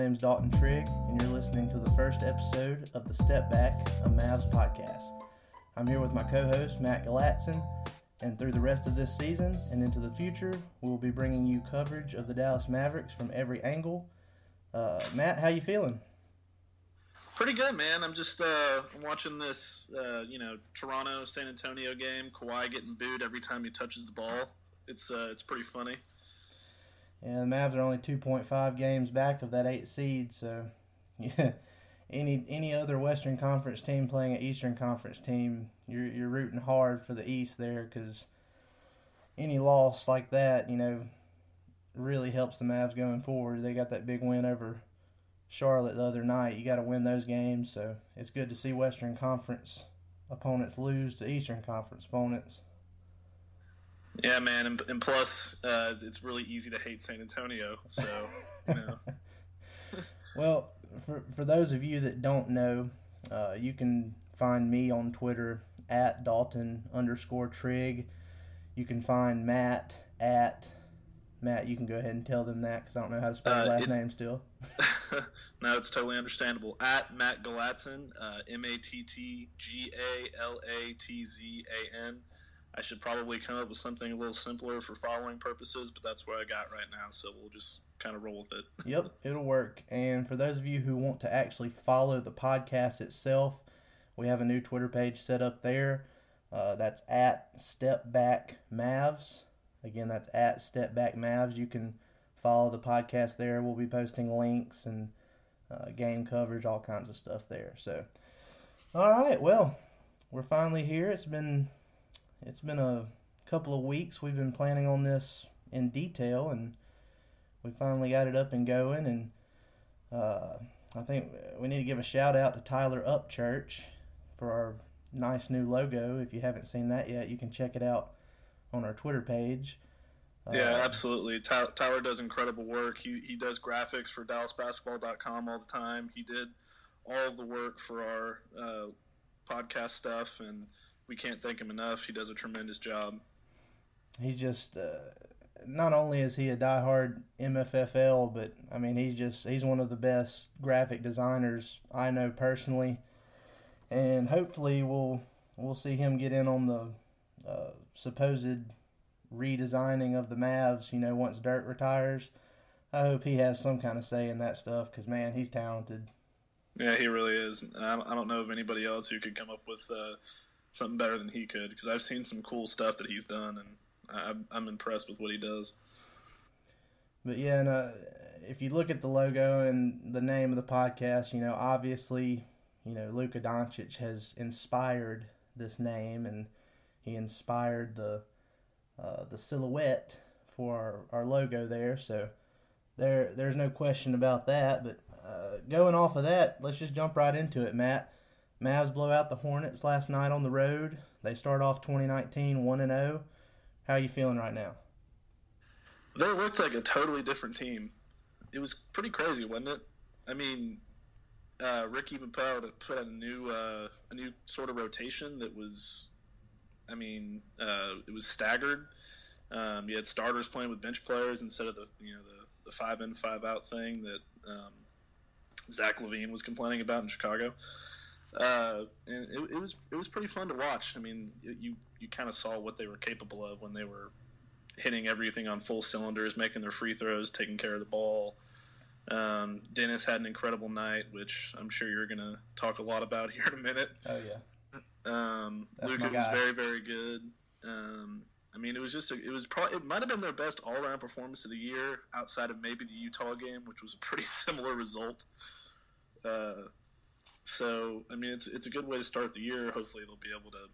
name's Dalton Trigg, and you're listening to the first episode of the Step Back, a Mavs podcast. I'm here with my co host, Matt Galatzan, and through the rest of this season and into the future, we'll be bringing you coverage of the Dallas Mavericks from every angle. Uh, Matt, how you feeling? Pretty good, man. I'm just uh, watching this, uh, you know, Toronto San Antonio game. Kawhi getting booed every time he touches the ball. It's uh, it's pretty funny. Yeah, the Mavs are only 2.5 games back of that eight seed, so yeah, any any other Western Conference team playing an Eastern Conference team, you're you're rooting hard for the East there because any loss like that, you know, really helps the Mavs going forward. They got that big win over Charlotte the other night. You got to win those games, so it's good to see Western Conference opponents lose to Eastern Conference opponents. Yeah, man, and, and plus, uh, it's really easy to hate San Antonio. So, you know. well, for for those of you that don't know, uh, you can find me on Twitter at Dalton underscore Trigg. You can find Matt at Matt. You can go ahead and tell them that because I don't know how to spell uh, last name still. no, it's totally understandable. At Matt Galatzan, uh, M A T T G A L A T Z A N. I should probably come up with something a little simpler for following purposes, but that's what I got right now, so we'll just kind of roll with it. yep, it'll work. And for those of you who want to actually follow the podcast itself, we have a new Twitter page set up there. Uh, that's at Step Back Mavs. Again, that's at Step Back Mavs. You can follow the podcast there. We'll be posting links and uh, game coverage, all kinds of stuff there. So, all right, well, we're finally here. It's been it's been a couple of weeks. We've been planning on this in detail, and we finally got it up and going. And uh, I think we need to give a shout out to Tyler Upchurch for our nice new logo. If you haven't seen that yet, you can check it out on our Twitter page. Yeah, uh, absolutely. Tyler does incredible work. He he does graphics for DallasBasketball.com all the time. He did all the work for our uh, podcast stuff, and we can't thank him enough. He does a tremendous job. He's just uh, not only is he a diehard MFFL, but I mean he's just he's one of the best graphic designers I know personally, and hopefully we'll we'll see him get in on the uh, supposed redesigning of the Mavs. You know, once Dirk retires, I hope he has some kind of say in that stuff because man, he's talented. Yeah, he really is. I don't know of anybody else who could come up with uh, something better than he could because I've seen some cool stuff that he's done, and I'm, I'm impressed with what he does. But yeah, and uh, if you look at the logo and the name of the podcast, you know, obviously, you know, Luka Doncic has inspired this name, and he inspired the uh, the silhouette for our, our, logo there. So there, there's no question about that. But uh, going off of that, let's just jump right into it, Matt. Mavs blow out the Hornets last night on the road. They start off 2019 1 and 0. How are you feeling right now? They looked like a totally different team. It was pretty crazy, wasn't it? I mean, uh, Rick even put out, put out a new uh, a new sort of rotation that was, I mean, uh, it was staggered. Um, you had starters playing with bench players instead of the you know the, the five in five out thing that um, Zach LaVine was complaining about in Chicago uh, and it, it, was it was pretty fun to watch. I mean, you you kind of saw what they were capable of when they were hitting everything on full cylinders, making their free throws, taking care of the ball. Um, Dennis had an incredible night, which I'm sure you're going to talk a lot about here in a minute. Oh yeah. Um, Luka was very very good. Um, I mean, it was just a, it was probably it might have been their best all around performance of the year, outside of maybe the Utah game, which was a pretty similar result. Uh, so I mean, it's it's a good way to start the year. Hopefully, they'll be able to,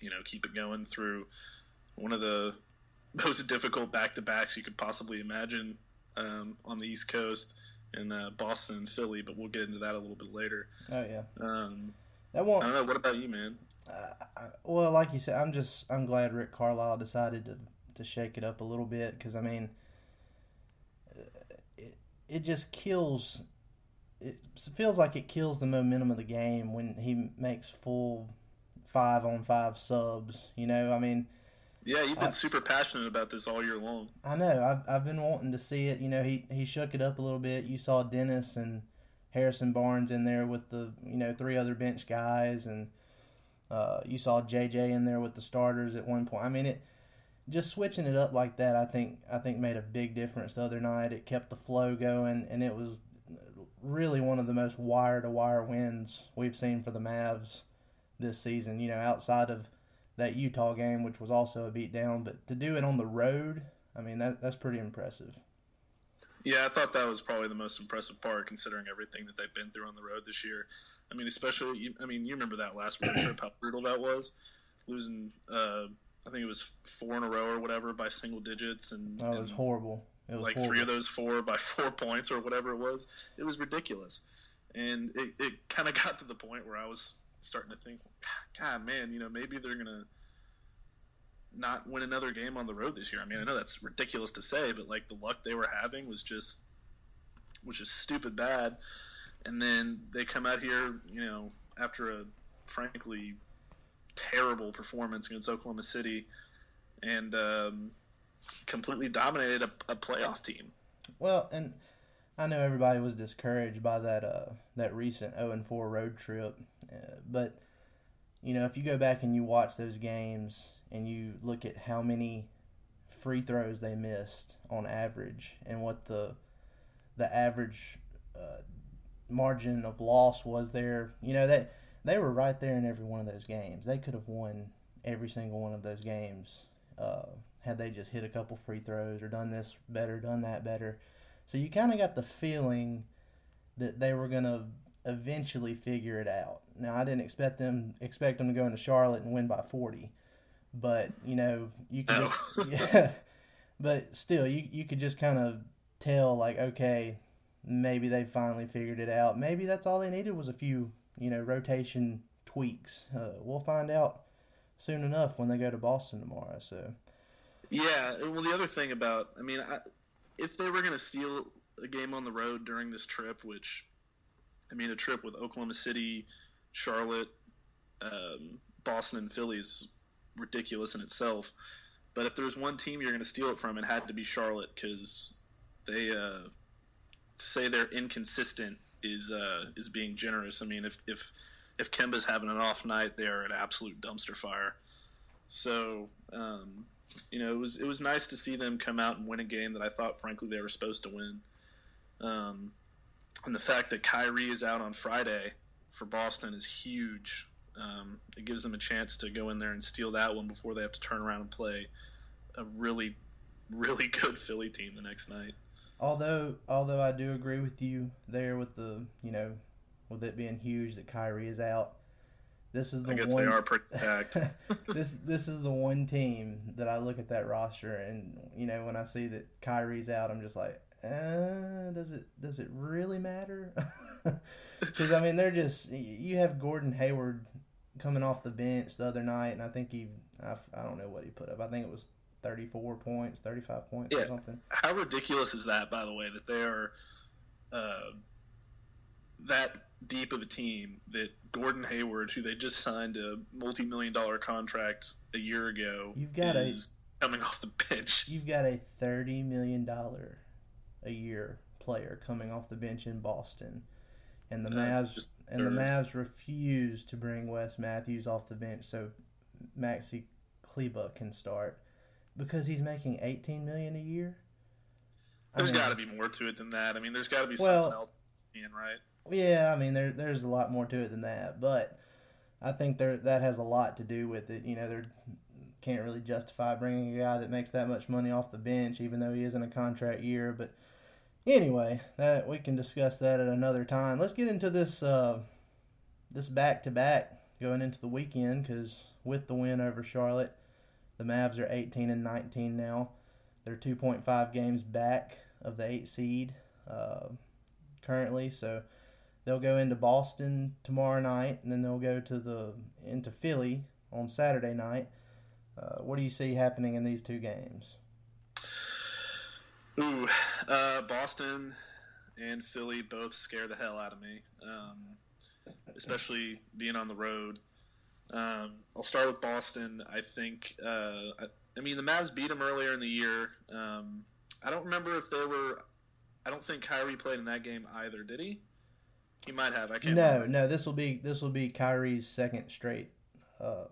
you know, keep it going through one of the most difficult back to backs you could possibly imagine um, on the East Coast in uh, Boston and Philly. But we'll get into that a little bit later. Oh yeah. Um, that won't. I don't know. What about you, man? Uh, well, like you said, I'm just I'm glad Rick Carlisle decided to to shake it up a little bit because I mean, it, it just kills it feels like it kills the momentum of the game when he makes full five on five subs. You know, I mean, Yeah, you've been I, super passionate about this all year long. I know. I've I've been wanting to see it. You know, he he shook it up a little bit. You saw Dennis and Harrison Barnes in there with the you know three other bench guys, and uh, you saw JJ in there with the starters at one point. I mean, it just switching it up like that. I think I think made a big difference the other night. It kept the flow going, and it was really one of the most wire to wire wins we've seen for the Mavs this season. You know, outside of that Utah game, which was also a beatdown, but to do it on the road, I mean that that's pretty impressive. Yeah, I thought that was probably the most impressive part, considering everything that they've been through on the road this year. I mean, especially, I mean, you remember that last road trip, how brutal that was, losing, uh, I think it was four in a row or whatever by single digits, and oh, it was and horrible. Like horrible. three of those four by four points or whatever it was. It was ridiculous, and it, it kind of got to the point where I was starting to think, God, man, you know, maybe they're gonna not win another game on the road this year. I mean, I know that's ridiculous to say, but like the luck they were having was just was just stupid bad. And then they come out here, you know, after a frankly terrible performance against Oklahoma City, and um, completely dominated a, a, playoff team. Well, and I know everybody was discouraged by that uh, that recent 0 and 4 road trip, uh, but you know if you go back and you watch those games and you look at how many free throws they missed on average and what the the average uh, margin of loss was there, you know that they were right there in every one of those games. They could have won every single one of those games uh, had they just hit a couple free throws or done this better, done that better. So you kind of got the feeling that they were going to eventually figure it out. Now I didn't expect them expect them to go into Charlotte and win by 40, but you know you could just yeah, but still you you could just kind of tell like okay maybe they finally figured it out. Maybe that's all they needed was a few you know rotation tweaks. Uh, we'll find out soon enough when they go to Boston tomorrow. So yeah, well the other thing about I mean I, if they were going to steal a game on the road during this trip, which I mean a trip with Oklahoma City, Charlotte, um, Boston, and Philly is ridiculous in itself. But if there's one team you're going to steal it from, it had to be Charlotte because they uh, say they're inconsistent is uh, is being generous. I mean, if if if Kemba's having an off night, they're an absolute dumpster fire. So um, you know, it was it was nice to see them come out and win a game that I thought, frankly, they were supposed to win. Um, and the fact that Kyrie is out on Friday for Boston is huge. Um, it gives them a chance to go in there and steal that one before they have to turn around and play a really, really good Philly team the next night although although I do agree with you there with the you know with it being huge that Kyrie is out. This is the I guess one. They are pretty packed. this this is the one team that I look at that roster and you know when I see that Kyrie's out, I'm just like, uh, does it does it really matter? Because I mean they're just you have Gordon Hayward coming off the bench the other night, and I think he I, I don't know what he put up. I think it was 34 points, 35 points yeah. or something. How ridiculous is that, by the way, that they are uh, that deep of a team that Gordon Hayward, who they just signed a multi-million dollar contract a year ago, you've got is a, coming off the bench. You've got a 30 million dollar a year player coming off the bench in Boston. And the Mavs and the Mavs refuse to bring Wes Matthews off the bench so Maxi Kleber can start because he's making 18 million a year. There's got to be more to it than that. I mean, there's got to be something well, else, in, right? Yeah, I mean, there there's a lot more to it than that, but I think there that has a lot to do with it. You know, they can't really justify bringing a guy that makes that much money off the bench, even though he is in a contract year. But anyway, that we can discuss that at another time. Let's get into this uh, this back to back going into the weekend because with the win over Charlotte the Mavs are 18 and 19 now. They're 2.5 games back of the eight seed uh, currently, so they'll go into Boston tomorrow night, and then they'll go to the into Philly on Saturday night. Uh, what do you see happening in these two games? Ooh, uh, Boston and Philly both scare the hell out of me, um, especially being on the road. Um, I'll start with Boston. I think uh, I mean, the Mavs beat them earlier in the year. Um, I don't remember if they were. I don't think Kyrie played in that game either. Did he? He might have. I can't. No, remember. no. This will be this will be Kyrie's second straight, uh,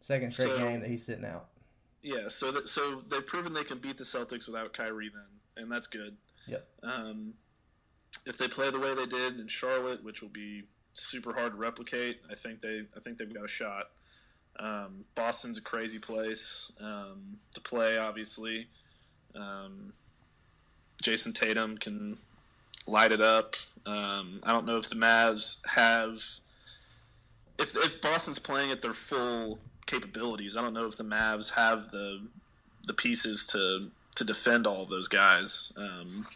second straight So- game that he's sitting out. Yeah. So that so they've proven they can beat the Celtics without Kyrie then, and that's good. Yep. Um, if they play the way they did in Charlotte, which will be super hard to replicate, I think they I think they've got a shot. Um, Boston's a crazy place um, to play, obviously. Um, Jayson Tatum can light it up. Um, I don't know if the Mavs have if if Boston's playing at their full capabilities. I don't know if the Mavs have the the pieces to to defend all of those guys. Um,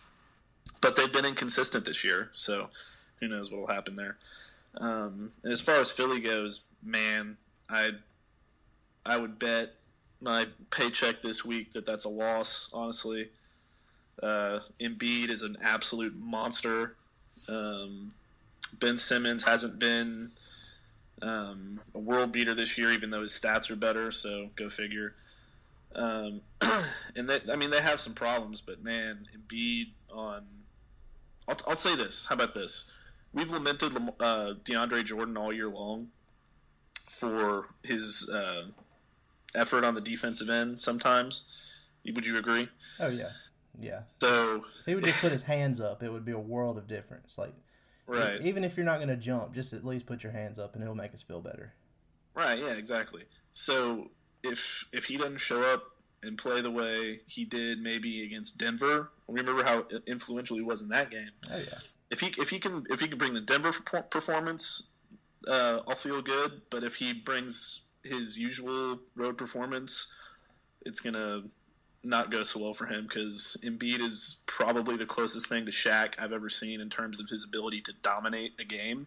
but they've been inconsistent this year, so who knows what will happen there. Um, as far as Philly goes, man, I I would bet my paycheck this week that that's a loss. Honestly, uh, Embiid is an absolute monster. Um, ben Simmons hasn't been um, a world beater this year, even though his stats are better. So go figure. Um, and they, I mean, they have some problems, but man, Embiid on. I'll, I'll say this. How about this? We've lamented uh, DeAndre Jordan all year long for his uh, effort on the defensive end. Sometimes, would you agree? Oh yeah, yeah. So If he would just put his hands up, it would be a world of difference. Like, right, even if you're not going to jump, just at least put your hands up, and it'll make us feel better. Right, yeah, exactly. So if if he doesn't show up and play the way he did maybe against Denver, remember how influential he was in that game. Oh yeah. If he if he can if he can bring the Denver performance, uh, I'll feel good. But if he brings his usual road performance, it's gonna not go so well for him because Embiid is probably the closest thing to Shaq I've ever seen in terms of his ability to dominate a game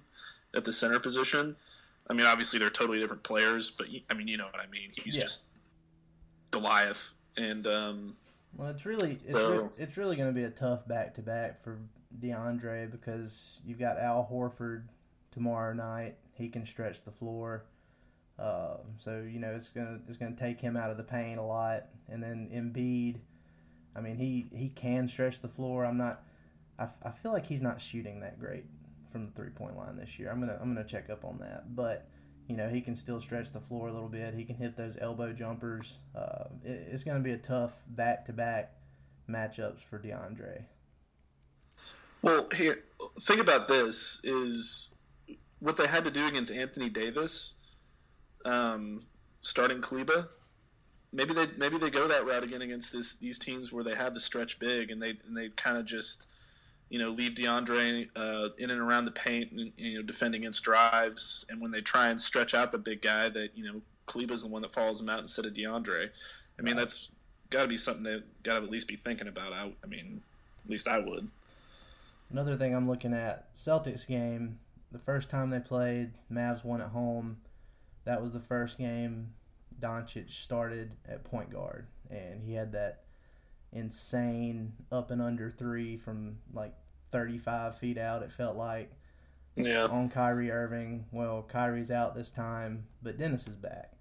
at the center position. I mean, obviously they're totally different players, but I mean, you know what I mean. He's Yeah. just Goliath, and um, Well, it's really it's, So- re- it's really going to be a tough back to back for DeAndre because you've got Al Horford tomorrow night. He can stretch the floor, uh, so you know it's gonna it's gonna take him out of the paint a lot. And then Embiid, I mean he he can stretch the floor. I'm not. I, f- I feel like he's not shooting that great from the three point line this year. I'm gonna I'm gonna check up on that, but you know he can still stretch the floor a little bit. He can hit those elbow jumpers. Uh, it, it's to be a tough back to back matchups for DeAndre. Well, here, think about this: is what they had to do against Anthony Davis, um, starting Kleber. Maybe they maybe they go that route again against this these teams where they have the stretch big and they and they kind of just you know leave DeAndre uh, in and around the paint and you know defend against drives and when they try and stretch out the big guy that you know Kleber's the one that follows him out instead of DeAndre. I mean that's got to be something they got to at least be thinking about. I, I mean, at least I would. Another thing I'm looking at Celtics game. The first time they played, Mavs won at home. That was the first game Doncic started at point guard, and he had that insane up and under three from like 35 feet out. It felt like Yeah. on Kyrie Irving. Well, Kyrie's out this time, but Dennis is back.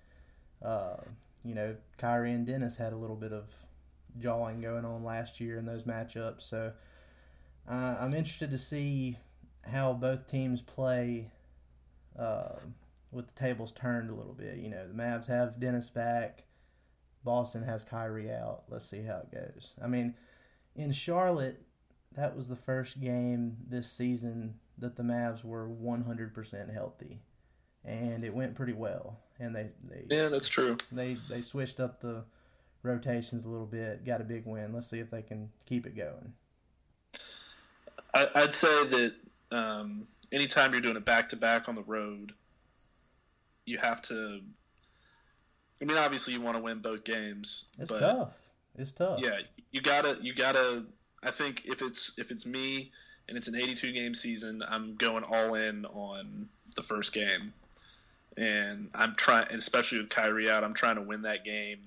Uh, you know, Kyrie and Dennis had a little bit of jawing going on last year in those matchups. So uh, I'm interested to see how both teams play uh, with the tables turned a little bit. You know, the Mavs have Dennis back. Boston has Kyrie out. Let's see how it goes. I mean, in Charlotte, that was the first game this season that the Mavs were 100% healthy, and it went pretty well. And they they Yeah, that's true. they they switched up the rotations a little bit, got a big win. Let's see if they can keep it going. I, I'd say that um, anytime you're doing a back to back on the road, you have to. I mean, obviously, you want to win both games. It's tough. It's tough. Yeah, you gotta, you gotta. I think if it's if it's me and it's an 82 game season, I'm going all in on the first game, and I'm trying, especially with Kyrie out, I'm trying to win that game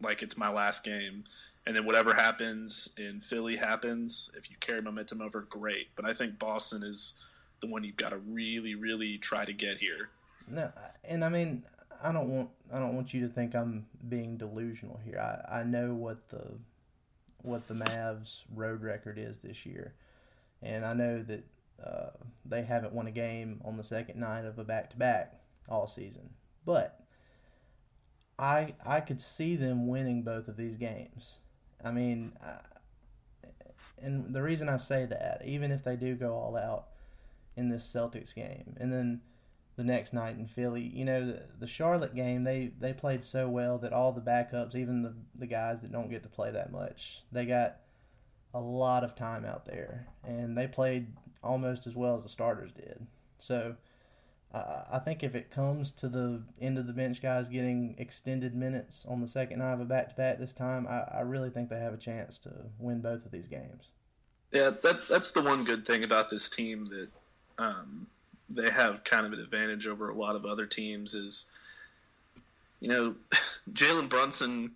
like it's my last game. And then whatever happens in Philly happens. If you carry momentum over, great. But I think Boston is the one you've got to really, really try to get here. No, and I mean, I don't want I don't want you to think I'm being delusional here. I, I know what the what the Mavs road record is this year, and I know that uh, they haven't won a game on the second night of a back to back all season. But I I could see them winning both of these games. I mean, I, and the reason I say that, even if they do go all out in this Celtics game, and then the next night in Philly, you know, the, the Charlotte game, they, they played so well that all the backups, even the, the guys that don't get to play that much, they got a lot of time out there, and they played almost as well as the starters did. So uh, I think if it comes to the end of the bench guys getting extended minutes on the second night of a back to back this time, I, I really think they have a chance to win both of these games. Yeah, that that's the one good thing about this team that um, they have kind of an advantage over a lot of other teams is, you know, Jalen Brunson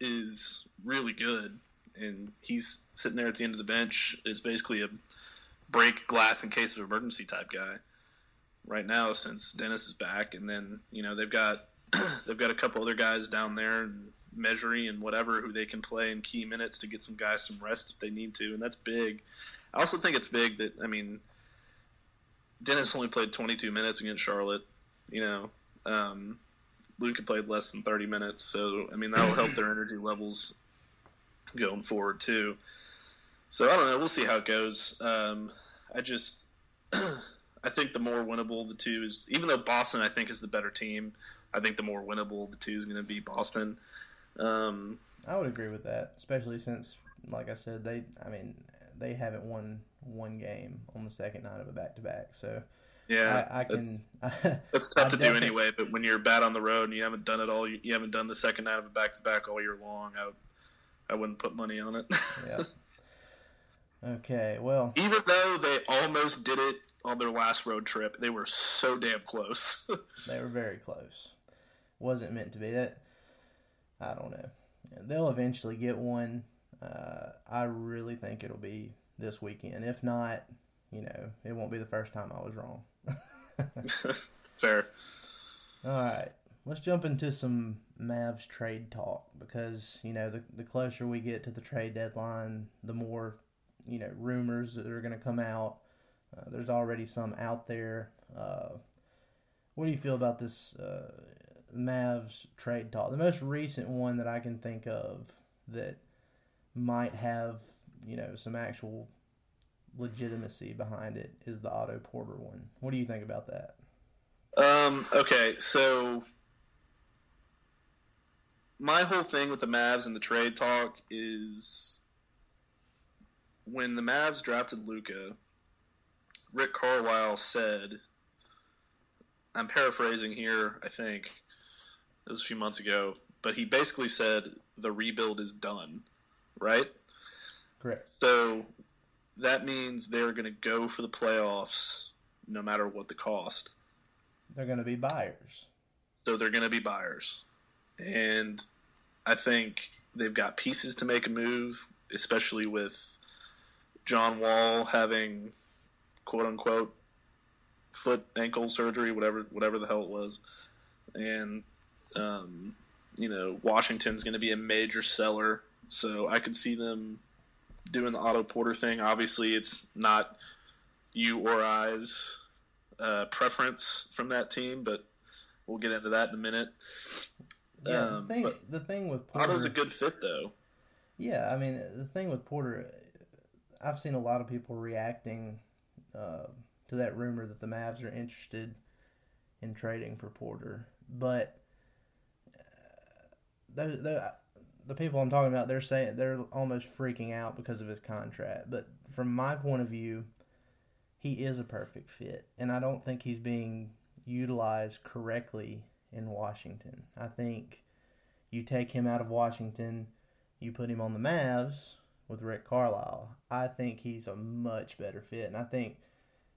is really good, and he's sitting there at the end of the bench. It's basically a break glass in case of emergency type guy right now since Dennis is back, and then you know they've got they've got a couple other guys down there, Mejri and whatever, who they can play in key minutes to get some guys some rest if they need to, and that's big. I also think it's big that I mean Dennis only played 22 minutes against Charlotte. You know, um, Luka played less than 30 minutes, so I mean that will help their energy levels going forward too. So I don't know. We'll see how it goes. Um, I just I think the more winnable the two is, even though Boston I think is the better team, I think the more winnable the two is going to be Boston. Um, I would agree with that, especially since, like I said, they I mean they haven't won one game on the second night of a back to back. So yeah, I, I can. That's tough to do anyway. But when you're bad on the road and you haven't done it all, you, you haven't done the second night of a back to back all year long. I, I wouldn't put money on it. yeah. Okay. Well, even though they almost did it on their last road trip, they were so damn close. they were very close. Wasn't meant to be that. I don't know. They'll eventually get one. Uh, I really think it'll be this weekend. If not, you know, it won't be the first time I was wrong. Fair. All right. Let's jump into some Mavs trade talk because, you know, the, the closer we get to the trade deadline, the more, you know, rumors that are going to come out. Uh, there's already some out there. Uh, what do you feel about this uh, Mavs trade talk? The most recent one that I can think of that might have you know some actual legitimacy behind it is the Otto Porter one. What do you think about that? Um, okay, so my whole thing with the Mavs and the trade talk is when the Mavs drafted Luka, Rick Carlisle said, I'm paraphrasing here, I think, it was a few months ago, but he basically said the rebuild is done, right? Correct. So that means they're going to go for the playoffs no matter what the cost. They're going to be buyers. So they're going to be buyers. And I think they've got pieces to make a move, especially with John Wall having quote unquote foot ankle surgery, whatever whatever the hell it was. And um, you know, Washington's going to be a major seller, so I could see them doing the Otto Porter thing. Obviously, it's not you or I's uh, preference from that team, but we'll get into that in a minute. Yeah, um, the thing the thing with Porter, Otto's a good fit though. Yeah, I mean the thing with Porter, I've seen a lot of people reacting uh, to that rumor that the Mavs are interested in trading for Porter, but uh, the, the people I'm talking about, they're saying they're almost freaking out because of his contract. But from my point of view, he is a perfect fit, and I don't think he's being utilized correctly in Washington. I think you take him out of Washington, you put him on the Mavs with Rick Carlisle. I think he's a much better fit, and I think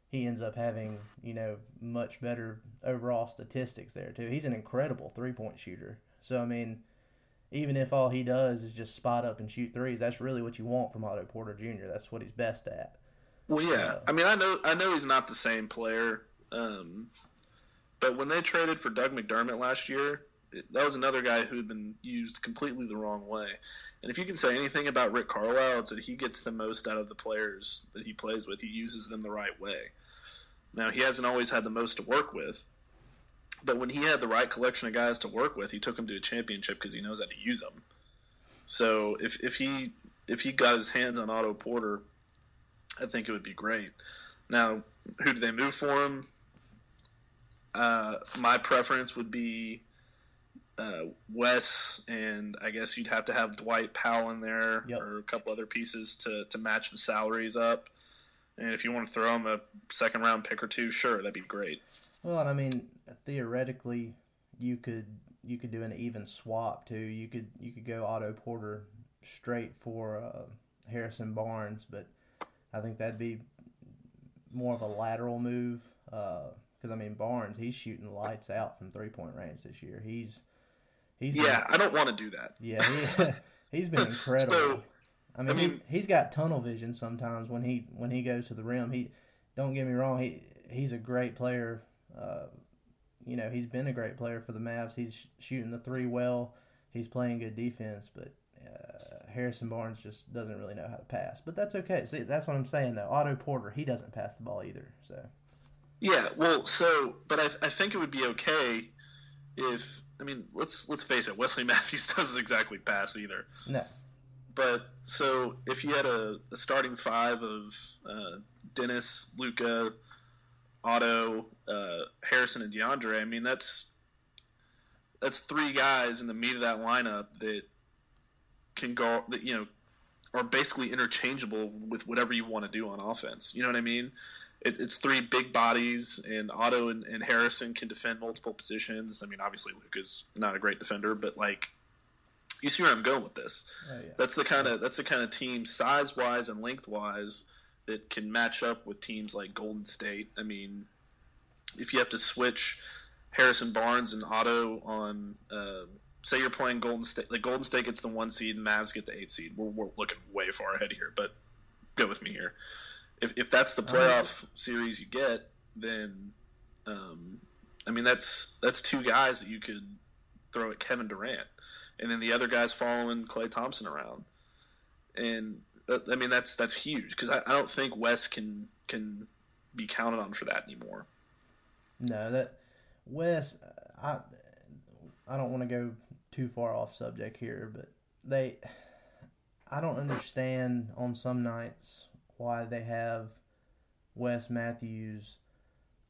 he ends up having you know much better overall statistics there too. He's an incredible three point shooter. So I mean even if all he does is just spot up and shoot threes, that's really what you want from Otto Porter Jr. That's what he's best at. Well, yeah. Uh, I mean, I know I know he's not the same player, um, But when they traded for Doug McDermott last year, it, that was another guy who had been used completely the wrong way. And if you can say anything about Rick Carlisle, it's that he gets the most out of the players that he plays with. He uses them the right way. Now, he hasn't always had the most to work with, but when he had the right collection of guys to work with, he took them to a championship because he knows how to use them. So if, if he if he got his hands on Otto Porter, I think it would be great. Now, who do they move for him? Uh, my preference would be uh, Wes, and I guess you'd have to have Dwight Powell in there Yep. or a couple other pieces to, to match the salaries up. And if you want to throw him a second round pick or two, sure, that'd be great. Well, and I mean, theoretically, you could you could do an even swap too. You could you could go Otto Porter straight for uh, Harrison Barnes, but I think that'd be more of a lateral move. Because I mean, Barnes, he's shooting lights out from three point range this year. He's he's been- Yeah, I don't want to do that. yeah, he, he's been incredible. So, I mean, I mean- he, he's got tunnel vision sometimes when he when he goes to the rim. He don't get me wrong, he he's a great player. Uh, you know, he's been a great player for the Mavs. He's sh- shooting the three well. He's playing good defense, but uh, Harrison Barnes just doesn't really know how to pass. But that's okay. See, that's what I'm saying though. Otto Porter, he doesn't pass the ball either. So Yeah, well, so, but I, I think it would be okay if, I mean, let's let's face it, Wesley Matthews doesn't exactly pass either. no, But so if you had a, a starting five of uh, Dennis, Luka, Otto, uh, Harrison, and DeAndre, I mean that's that's three guys in the meat of that lineup that can go that you know are basically interchangeable with whatever you want to do on offense. You know what I mean? It, it's three big bodies, and Otto and, and Harrison can defend multiple positions. I mean, obviously Luke is not a great defender, but like you see where I'm going with this. oh yeah, That's the kind of that's the kind of team size wise and length wise that can match up with teams like Golden State. I mean, if you have to switch Harrison Barnes and Otto on, uh, say you're playing Golden State, like Golden State gets the one seed, and Mavs get the eight seed. We're, we're looking way far ahead here, but go with me here. If if that's the playoff series you get, then um, I mean that's that's two guys that you could throw at Kevin Durant and then the other guys following Klay Thompson around. And I mean that's that's huge because I, I don't think Wes can can be counted on for that anymore. No, that Wes, I I don't want to go too far off subject here, but they I don't understand on some nights why they have Wes Matthews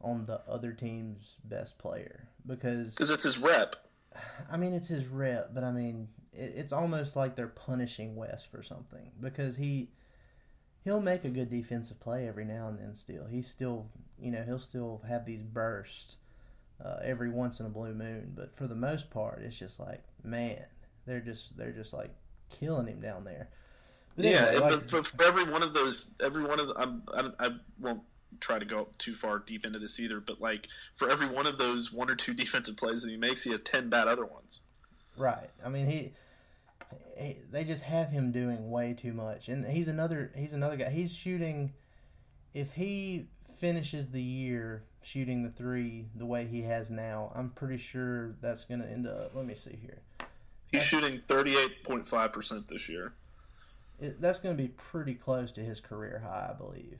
on the other team's best player because Because it's his rep. I mean it's his rep, but I mean it's almost like they're punishing Wes for something because he he'll make a good defensive play every now and then. Still, he's still you know he'll still have these bursts uh, every once in a blue moon, but for the most part, it's just like man, they're just they're just like killing him down there. But yeah, anyway, like- for, for every one of those, every one of the, I'm, I, I won't try to go too far deep into this either, but like for every one of those one or two defensive plays that he makes, he has ten bad other ones. Right. I mean, he they just have him doing way too much, and he's another he's another guy. He's shooting. If he finishes the year shooting the three the way he has now, I'm pretty sure that's going to end up. Let me see here. He's shooting point five percent this year. It, that's going to be pretty close to his career high, I believe.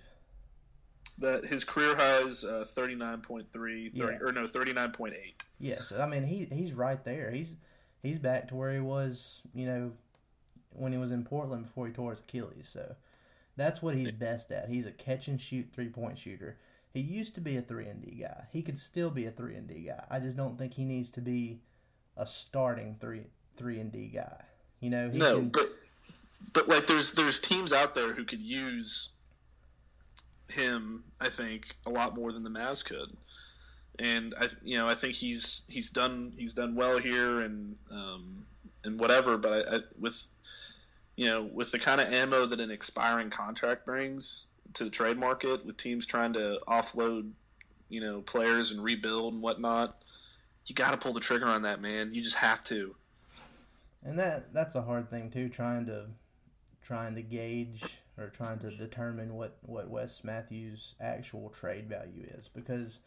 That his career high is uh, 39.3, Yeah. or no, 39.8. Yes, I mean he he's right there. He's he's back to where he was, you know, when he was in Portland before he tore his Achilles. So that's what he's best at. He's a catch and shoot three point shooter. He used to be a three and D guy. He could still be a three and D guy. I just don't think he needs to be a starting three three and D guy. You know, he no, can, but but like there's there's teams out there who could use him. I think a lot more than the Mavs could, and I you know I think he's he's done he's done well here and um, and whatever. But I, I with you know with the kind of ammo that an expiring contract brings to the trade market, with teams trying to offload you know players and rebuild and whatnot, you got to pull the trigger on that man. You just have to. and that that's a hard thing too. Trying to trying to gauge or trying to determine what what Wes Matthews' actual trade value is because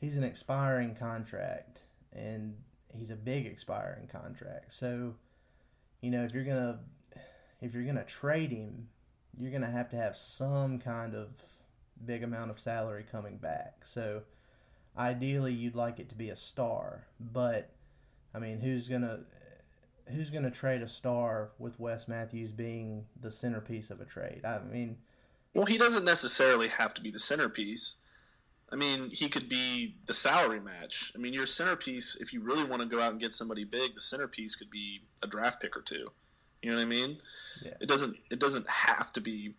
he's an expiring contract, and he's a big expiring contract. So, you know, if you're gonna if you're gonna trade him, you're gonna have to have some kind of big amount of salary coming back. So, ideally, you'd like it to be a star, but I mean, who's gonna who's gonna trade a star with Wes Matthews being the centerpiece of a trade? I mean, well, he doesn't necessarily have to be the centerpiece. I mean, he could be the salary match. I mean, your centerpiece, if you really want to go out and get somebody big, the centerpiece could be a draft pick or two. You know what I mean? Yeah. It doesn't. It doesn't have to be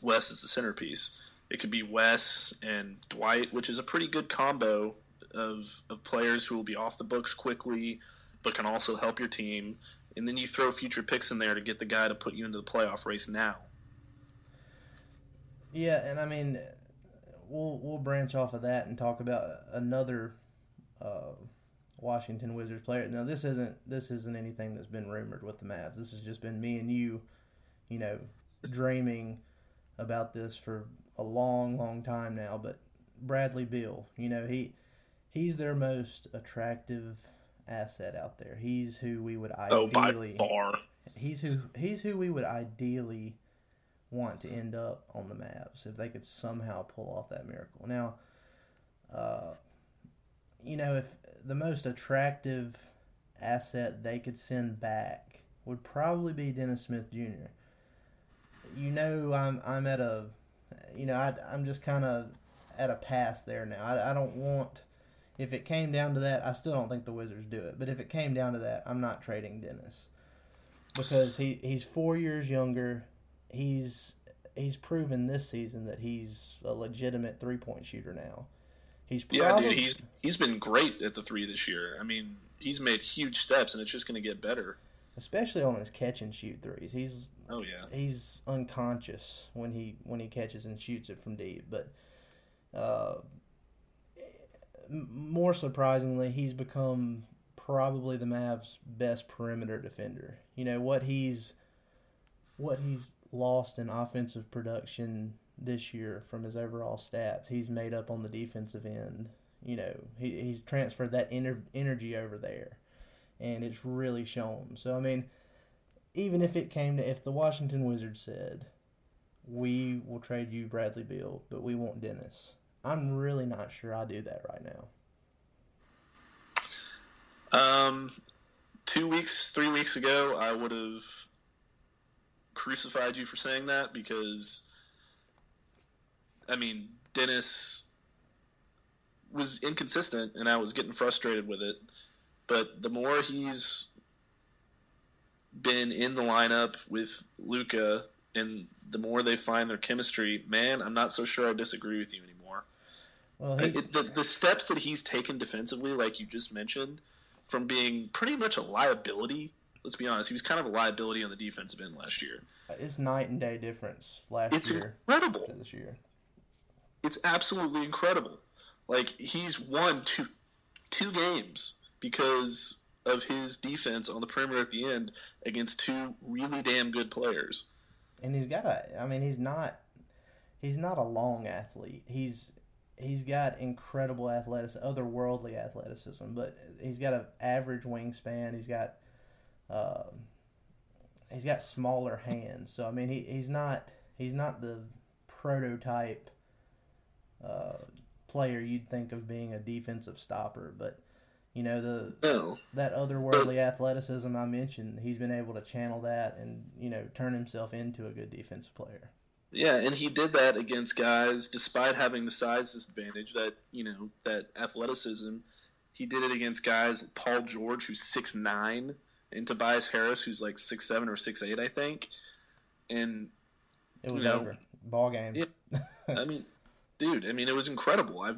Wes as the centerpiece. It could be Wes and Dwight, which is a pretty good combo of of players who will be off the books quickly, but can also help your team. And then you throw future picks in there to get the guy to put you into the playoff race now. Yeah, and I mean, we'll we'll branch off of that and talk about another uh, Washington Wizards player. Now, this isn't this isn't anything that's been rumored with the Mavs. This has just been me and you, you know, dreaming about this for a long, long time now. But Bradley Beal, you know, he he's their most attractive asset out there. He's who we would ideally. Oh, by far. He's who he's who we would ideally want to end up on the Mavs if they could somehow pull off that miracle. Now, uh, you know, if the most attractive asset they could send back would probably be Dennis Smith Jr. You know, I'm I'm at a, you know, I, I'm just kind of at a pass there now. I, I don't want. If it came down to that, I still don't think the Wizards do it. But if it came down to that, I'm not trading Dennis because he, he's four years younger. He's he's proven this season that he's a legitimate three point shooter now. He's Yeah, dude, he's he's been great at the three this year. I mean, he's made huge steps, and it's just going to get better. especially on his catch and shoot threes. He's Oh yeah, he's unconscious when he when he catches and shoots it from deep. But uh, more surprisingly, he's become probably the Mavs' best perimeter defender. You know what he's what he's lost in offensive production this year from his overall stats. He's made up on the defensive end. You know he he's transferred that ener- energy over there, and it's really shown. So I mean even if it came to if the Washington Wizards said, "We will trade you Bradley Beal, but we want Dennis," I'm really not sure I do that right now. Um, two weeks, three weeks ago, I would have crucified you for saying that because, I mean, Dennis was inconsistent, and I was getting frustrated with it. But the more he's been in the lineup with Luka, and the more they find their chemistry, man, I'm not so sure I disagree with you anymore. Well, he, It, the, the steps that he's taken defensively, like you just mentioned, from being pretty much a liability. Let's be honest, he was kind of a liability on the defensive end last year. it's night and day difference last year. It's year incredible. to this year. It's absolutely incredible. Like he's won two two games because of his defense on the perimeter at the end against two really damn good players. And he's got a. I mean, he's not. He's not a long athlete. He's he's got incredible athleticism, otherworldly athleticism, but he's got an average wingspan. He's got. Um, he's got smaller hands, so I mean, he, he's not he's not the prototype uh, player you'd think of being a defensive stopper, but you know the No, that otherworldly athleticism I mentioned, he's been able to channel that and you know turn himself into a good defensive player. Yeah, and he did that against guys despite having the size disadvantage that, you know, that athleticism. He did it against guys like Paul George who's six nine and Tobias Harris who's like six seven or six eight, I think. And It was You know, over. Ball game. Yeah. I mean, dude, I mean it was incredible. I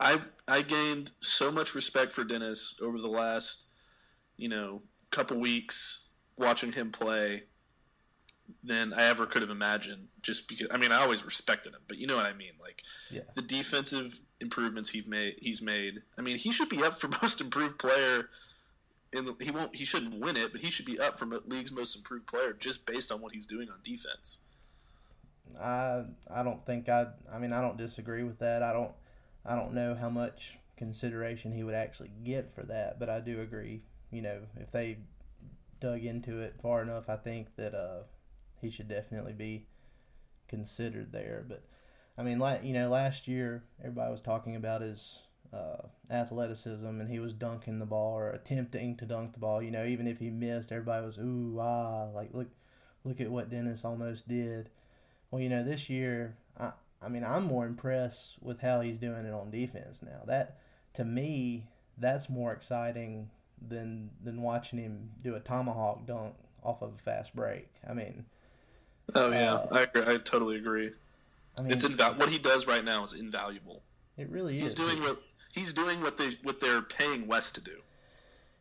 I I gained so much respect for Dennis over the last, you know, couple weeks watching him play than I ever could have imagined. Just because, I mean, I always respected him, but you know what I mean. Like Yeah. the defensive improvements he's made. He's made. I mean, he should be up for most improved player. He won't. He shouldn't win it, but he should be up for league's most improved player just based on what he's doing on defense. I I don't think I I mean I don't disagree with that. I don't I don't know how much consideration he would actually get for that, but I do agree. You know, if they dug into it far enough, I think that uh, he should definitely be considered there. But I mean, like you know, last year everybody was talking about his uh, athleticism, and he was dunking the ball or attempting to dunk the ball. You know, even if he missed, everybody was ooh ah, like look, look at what Dennis almost did. Well, you know, this year, I I mean, I'm more impressed with how he's doing it on defense now. That to me, that's more exciting than than watching him do a tomahawk dunk off of a fast break. I mean, oh yeah, uh, I. I totally agree. I mean, it's inval- what he does right now is invaluable. It really is. He's doing what he's doing what they what they're paying Wes to do.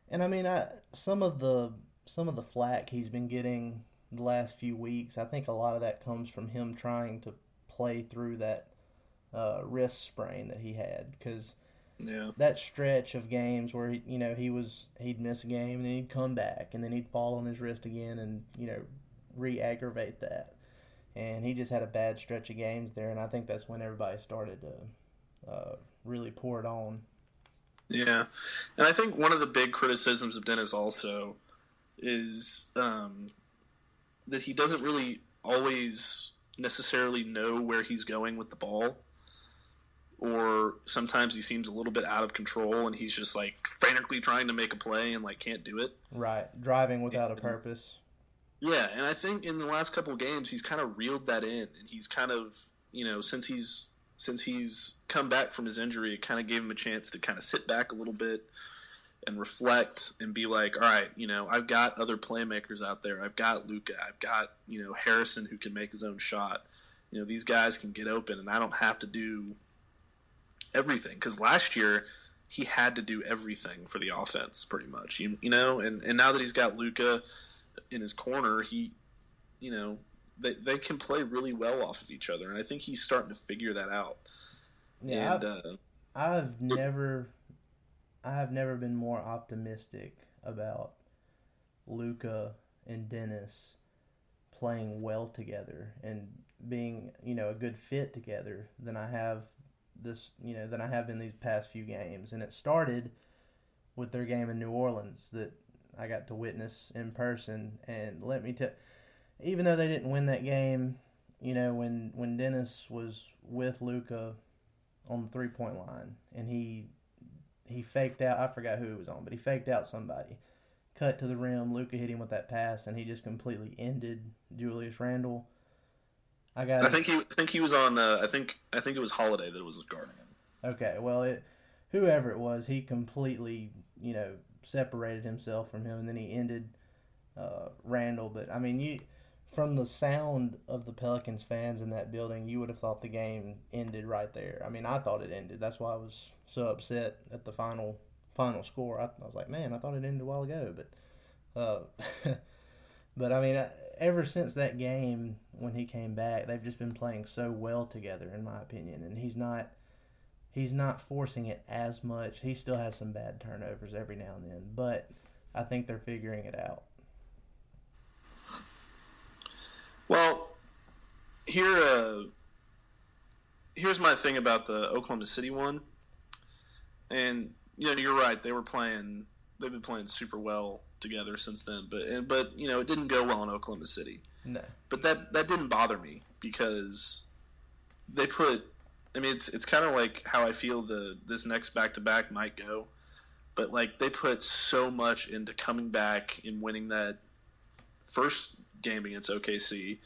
And I mean, I some of the some of the flack he's been getting the last few weeks, I think a lot of that comes from him trying to play through that uh, wrist sprain that he had because yeah. that stretch of games where he, you know he was he'd miss a game and then he'd come back and then he'd fall on his wrist again and you know re-aggravate that and he just had a bad stretch of games there and I think that's when everybody started to uh, really pour it on. Yeah, and I think one of the big criticisms of Dennis also is um, that he doesn't really always necessarily know where he's going with the ball or sometimes he seems a little bit out of control and he's just like frantically trying to make a play and like can't do it. Right, driving without and, a purpose. Yeah, and I think in the last couple games he's kind of reeled that in and he's kind of, you know, since he's since he's come back from his injury, it kind of gave him a chance to kind of sit back a little bit and reflect and be like, all right, you know, I've got other playmakers out there. I've got Luka. I've got, you know, Harrison who can make his own shot. You know, these guys can get open and I don't have to do everything because last year he had to do everything for the offense pretty much. You, you know, and, and now that he's got Luka in his corner, he, you know, they they can play really well off of each other, and I think he's starting to figure that out. Yeah, and, I've, uh, I've never, I have never been more optimistic about Luka and Dennis playing well together and being you know a good fit together than I have this you know than I have in these past few games. And it started with their game in New Orleans that I got to witness in person. And let me tell, even though they didn't win that game, you know when when Dennis was with Luka on the three point line and he he faked out I forgot who it was on, but he faked out somebody. Cut to the rim, Luka hit him with that pass and he just completely ended Julius Randle I got. I think he. I think he was on. Uh, I think. I think it was Holiday that was guarding him. Okay. Well, it, whoever it was, he completely, you know, separated himself from him, and then he ended uh, Randle. But I mean, you from the sound of the Pelicans fans in that building, you would have thought the game ended right there. I mean, I thought it ended. That's why I was so upset at the final final score. I, I was like, man, I thought it ended a while ago, but uh, but I mean ever since that game when he came back, they've just been playing so well together, in my opinion. And he's not he's not forcing it as much. He still has some bad turnovers every now and then, but I think they're figuring it out. Well, here uh, here's my thing about the Oklahoma City one, and you know you're right. They were playing. They've been playing super well together since then. But but you know it didn't go well in Oklahoma City. No. But that that didn't bother me because they put. I mean, it's it's kind of like how I feel the this next back to back might go, but like they put so much into coming back and winning that first game against OKC,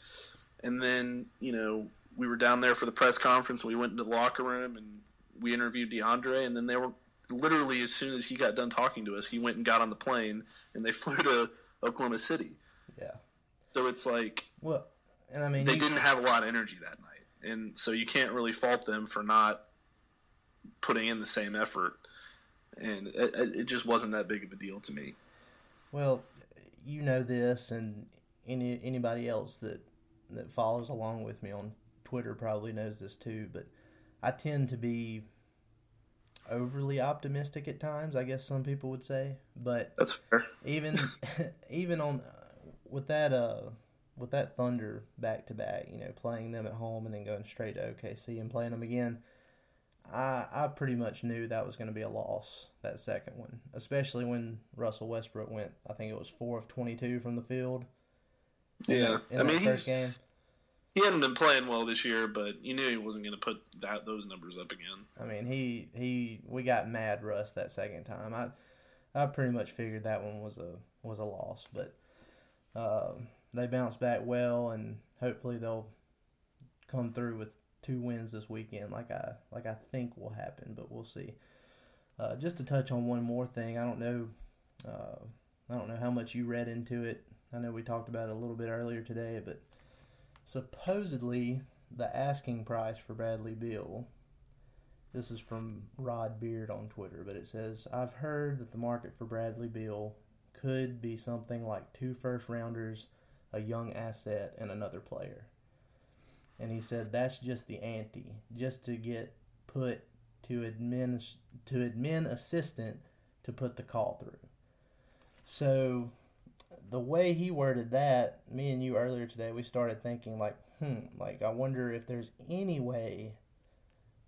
and then you know we were down there for the press conference. We went into the locker room and we interviewed DeAndre, and then they were literally as soon as he got done talking to us, he went and got on the plane and they flew to Oklahoma City. Yeah. So it's like well, and I mean they didn't have a lot of energy that night, and so you can't really fault them for not putting in the same effort. And it, it just wasn't that big of a deal to me. Well, you know this, and any anybody else that that follows along with me on Twitter probably knows this too. But I tend to be overly optimistic at times. I guess some people would say, but that's fair. Even even on with that uh with that Thunder back to back, you know, playing them at home and then going straight to OKC and playing them again. I I pretty much knew that was going to be a loss that second one, especially when Russell Westbrook went. I think it was four of twenty two from the field. In Yeah, that- in I mean, first game. he hadn't been playing well this year, but you knew he wasn't going to put that those numbers up again. I mean, he he we got mad Russ that second time. I I pretty much figured that one was a was a loss, but um, they bounced back well, and hopefully they'll come through with two wins this weekend, like I like I think will happen, but we'll see. Uh, just to touch on one more thing, I don't know, uh, I don't know how much you read into it. I know we talked about it a little bit earlier today, but supposedly the asking price for Bradley Beal. This is from Rod Beard on Twitter, but it says I've heard that the market for Bradley Beal could be something like two first rounders, a young asset, and another player. And he said that's just the ante, just to get put to admin to admin assistant to put the call through. So the way he worded that, me and you earlier today, we started thinking like, hmm, like I wonder if there's any way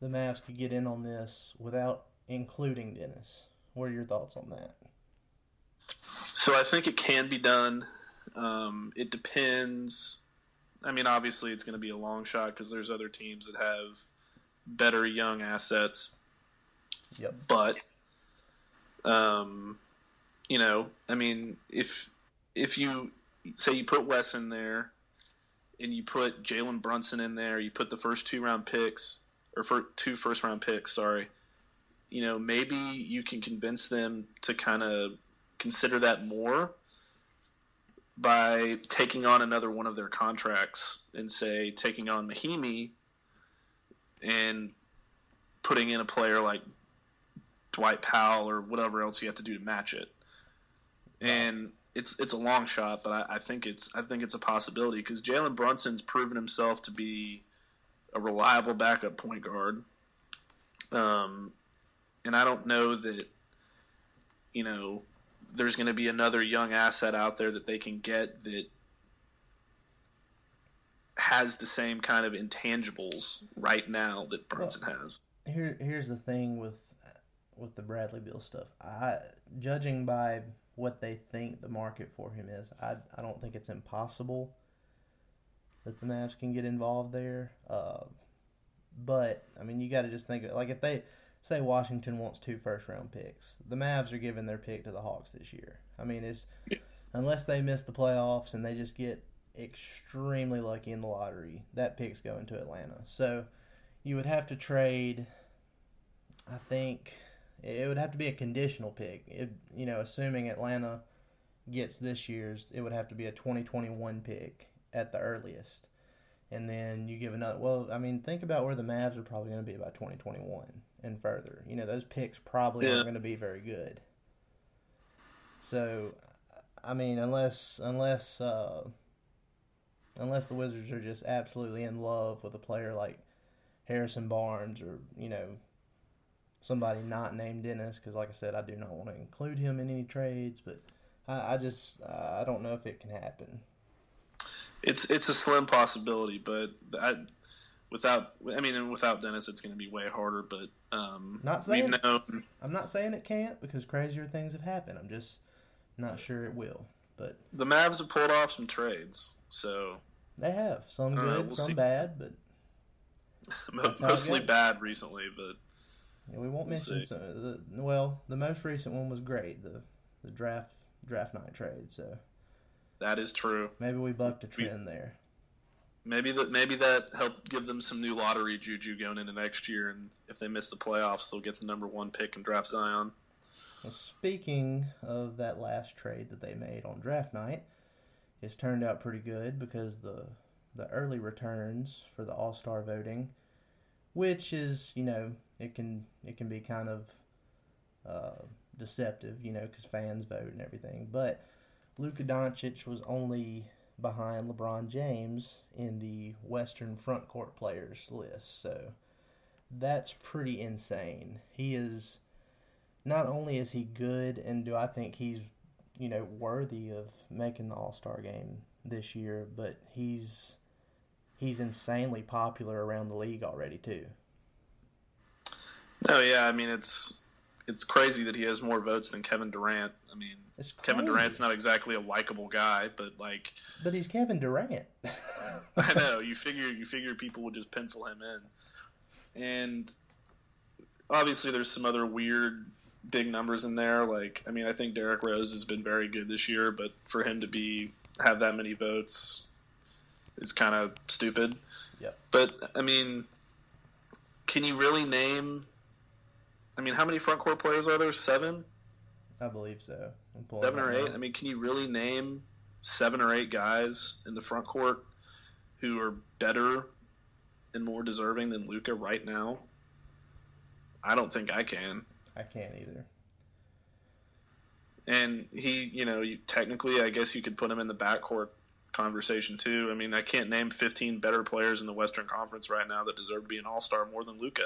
the Mavs could get in on this without including Dennis. What are your thoughts on that? So I think it can be done. Um, it depends. I mean, obviously, it's going to be a long shot because there's other teams that have better young assets. Yep. But, um, you know, I mean, if if you say you put Wes in there, and you put Jalen Brunson in there, you put the first two round picks or for two first round picks, sorry. You know, maybe you can convince them to kind of consider that more by taking on another one of their contracts and say taking on Mahinmi and putting in a player like Dwight Powell or whatever else you have to do to match it. And it's it's a long shot, but I, I think it's I think it's a possibility because Jalen Brunson's proven himself to be a reliable backup point guard. Um, and I don't know that you know there's going to be another young asset out there that they can get that has the same kind of intangibles right now that Brunson well, has. Here, here's the thing with with the Bradley Beal stuff. I judging by what they think the market for him is, I I don't think it's impossible that the Mavs can get involved there. Uh, but I mean, you got to just think like if they say Washington wants two first round picks. The Mavs are giving their pick to the Hawks this year. I mean, it's unless they miss the playoffs and they just get extremely lucky in the lottery, that pick's going to Atlanta. So you would have to trade. I think it would have to be a conditional pick. It, you know, assuming Atlanta gets this year's, it would have to be a 2021 pick at the earliest. And then you give another. Well, I mean, think about where the Mavs are probably going to be by 2021 and further. You know, those picks probably yeah. aren't going to be very good. So, I mean, unless unless uh, unless the Wizards are just absolutely in love with a player like Harrison Barnes or you know somebody not named Dennis, because like I said, I do not want to include him in any trades, but I, I just uh, I don't know if it can happen. It's it's a slim possibility, but I without I mean, and without Dennis, it's going to be way harder. But um, not saying known, I'm not saying it can't because crazier things have happened. I'm just not sure it will. But the Mavs have pulled off some trades, so they have some good, we'll some see. bad, but mostly bad recently. But we won't we'll mention some, the well. The most recent one was great, the the draft draft night trade. So that is true. Maybe we bucked a trend we, there. Maybe that maybe that helped give them some new lottery juju going into next year, and if they miss the playoffs, they'll get the number one pick and draft Zion. Well, speaking of that last trade that they made on draft night, it's turned out pretty good because the the early returns for the All Star voting, which is you know it can it can be kind of uh, deceptive, you know, because fans vote and everything, but Luka Doncic was only behind LeBron James in the Western front court players list. So that's pretty insane. He is not only is he good and do I think he's you know worthy of making the All-Star game this year, but he's he's insanely popular around the league already too. Oh yeah, I mean it's it's crazy that he has more votes than Kevin Durant. I mean, Kevin. Durant's not exactly a likable guy, but like But he's Kevin Durant. I know you figure you figure people would just pencil him in, and obviously there's some other weird big numbers in there. Like I mean, I think Derrick Rose has been very good this year, but for him to be have that many votes is kind of stupid. Yeah. But I mean, can you really name? I mean, how many front court players are there? Seven, I believe so. Seven or eight. up. I mean, can you really name seven or eight guys in the front court who are better and more deserving than Luka right now? I don't think I can. I can't either. And he, you know, you, technically, I guess you could put him in the backcourt conversation too. I mean, I can't name 15 better players in the Western Conference right now that deserve to be an All Star more than Luka.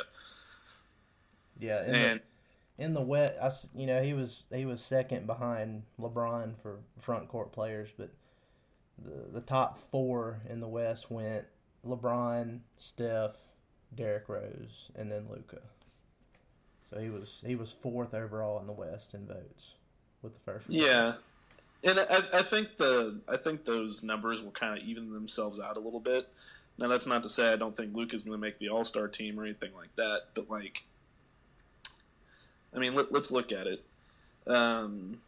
Yeah, in And the, in the wet, I you know, he was he was second behind LeBron for front court players, but the the top four in the West went LeBron, Steph, Derrick Rose, and then Luka. So he was he was fourth overall in the West in votes with the first. round. Yeah, and I, I think the I think those numbers will kind of even themselves out a little bit. Now that's not to say I don't think Luka's going to make the All Star team or anything like that, but like, I mean, let, let's look at it. Um,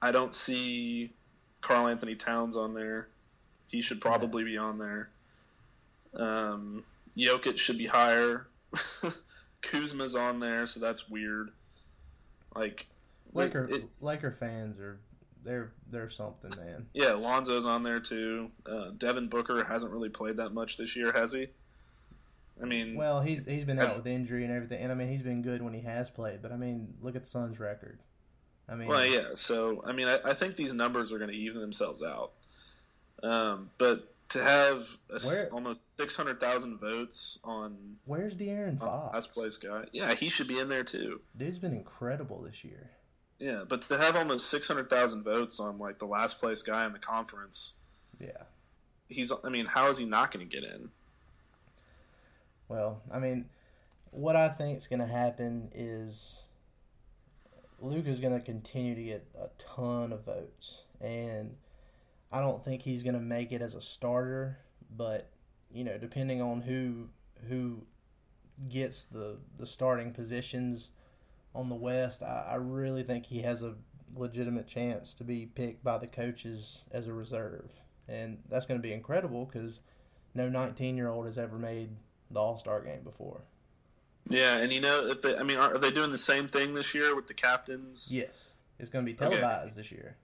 I don't see Karl-Anthony Towns on there. He should probably be on there. Um, Jokic should be higher. Kuzma's on there, so that's weird. Like, Laker it- Laker fans are they're they're something, man. yeah, Lonzo's on there too. Uh, Devin Booker hasn't really played that much this year, has he? I mean, Well, he's he's been out with injury and everything, and I mean he's been good when he has played. But I mean, look at the Suns' record. I mean, well, yeah. So, I mean, I, I think these numbers are going to even themselves out. Um, but to have a Where- almost six hundred thousand votes on, where's De'Aaron on Fox? last place guy, yeah, he should be in there too. Dude's been incredible this year. Yeah, but to have almost six hundred thousand votes on like the last place guy in the conference, Yeah. he's. I mean, how is he not going to get in? Well, I mean, what I think is going to happen is Luke is going to continue to get a ton of votes, and I don't think he's going to make it as a starter. But you know, depending on who who gets the the starting positions on the West, I, I really think he has a legitimate chance to be picked by the coaches as a reserve, and that's going to be incredible because no 19 year old has ever made the All Star game before. Yeah, and you know, if they, I mean, are, are they doing the same thing this year with the captains? Yes, it's going to be Okay. televised this year.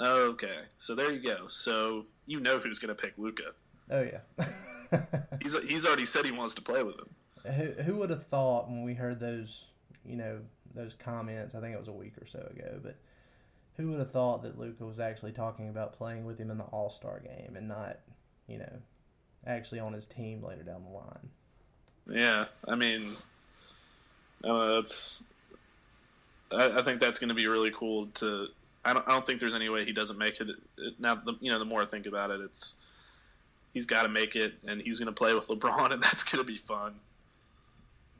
Okay, so there you go. So you know who's going to pick Luka. Oh yeah. He's he's already said he wants to play with him. who, who would have thought when we heard those, you know, those comments? I think it was a week or so ago, but who would have thought that Luka was actually talking about playing with him in the All Star game and not, you know, actually on his team later down the line? Yeah, I mean, I know. That's I, I think that's going to be really cool. To I don't I don't think there's any way he doesn't make it. it now, the, you know, the more I think about it, it's he's got to make it, and he's going to play with LeBron, and that's going to be fun.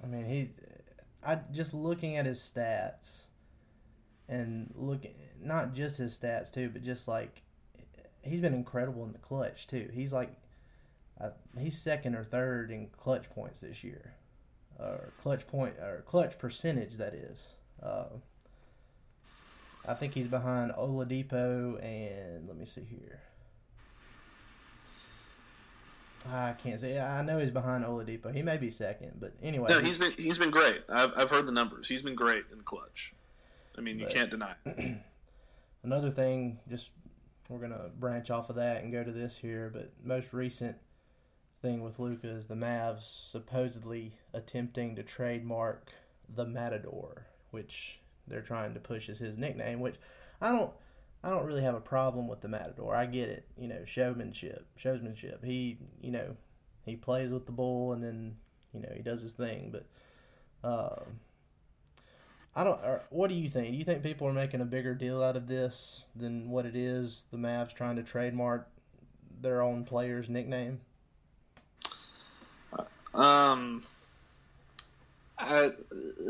I mean, he, I just looking at his stats, and looking not just his stats too, but just like he's been incredible in the clutch too. He's like, uh, he's second or third in clutch points this year, or clutch point or clutch percentage that is. Uh, I think he's behind Oladipo and let me see here. I can't say. I know he's behind Oladipo. He may be second, but anyway. No, he's been he's been great. I've I've heard the numbers. He's been great in clutch. I mean, you But- can't deny. It. Another thing, just we're gonna branch off of that and go to this here, but most recent thing with Luka is the Mavs supposedly attempting to trademark the Matador, which they're trying to push as his nickname. Which I don't, I don't really have a problem with the Matador. I get it, you know, showmanship, showsmanship. He, you know, he plays with the bull and then, you know, he does his thing. But um, I don't. What do you think? Do you think people are making a bigger deal out of this than what it is? The Mavs trying to trademark their own player's nickname. Um, I,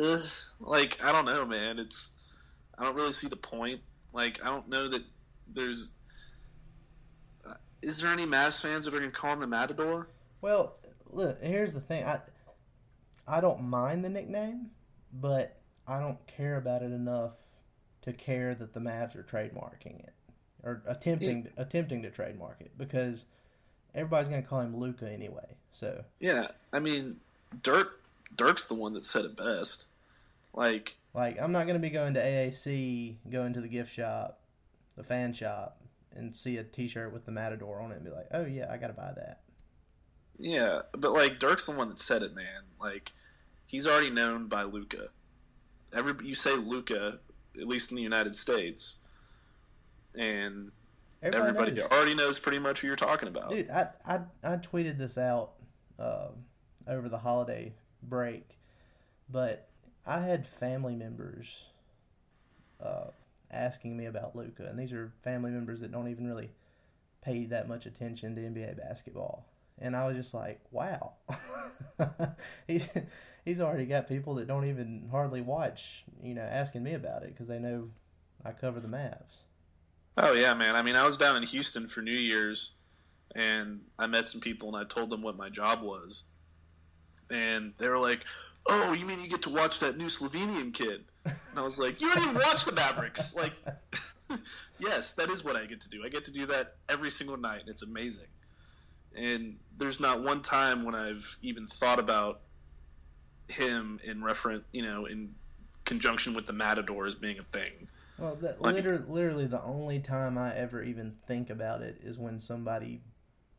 uh, like I don't know, man. It's I don't really see the point. Like I don't know that there's. Uh, is there any Mavs fans that are going to call him the Matador? Well, look. Here's the thing. I I don't mind the nickname, but I don't care about it enough to care that the Mavs are trademarking it or attempting yeah. attempting to trademark it because everybody's going to call him Luka anyway. So yeah, I mean, Dirk Dirk's the one that said it best. Like, like I'm not going to be going to AAC, going to the gift shop, the fan shop, and see a T-shirt with the Matador on it and be like, oh yeah, I got to buy that. Yeah, but like Dirk's the one that said it, man. Like, he's already known by Luka. Every you say Luka, at least in the United States, and everybody, everybody knows. already knows pretty much who you're talking about. Dude, I I, I tweeted this out uh, over the holiday break, but I had family members uh, asking me about Luka, and these are family members that don't even really pay that much attention to NBA basketball. And I was just like, wow, he's he's already got people that don't even hardly watch, you know, asking me about it because they know I cover the Mavs. Oh yeah, man. I mean, I was down in Houston for New Year's, and I met some people, and I told them what my job was, and they were like, "Oh, you mean you get to watch that new Slovenian kid?" And I was like, "You don't even watch the Mavericks!" Like, yes, that is what I get to do. I get to do that every single night, and it's amazing. And there's not one time when I've even thought about him in reference, you know, in conjunction with the Matador as being a thing. Well, that, like, literally, literally, the only time I ever even think about it is when somebody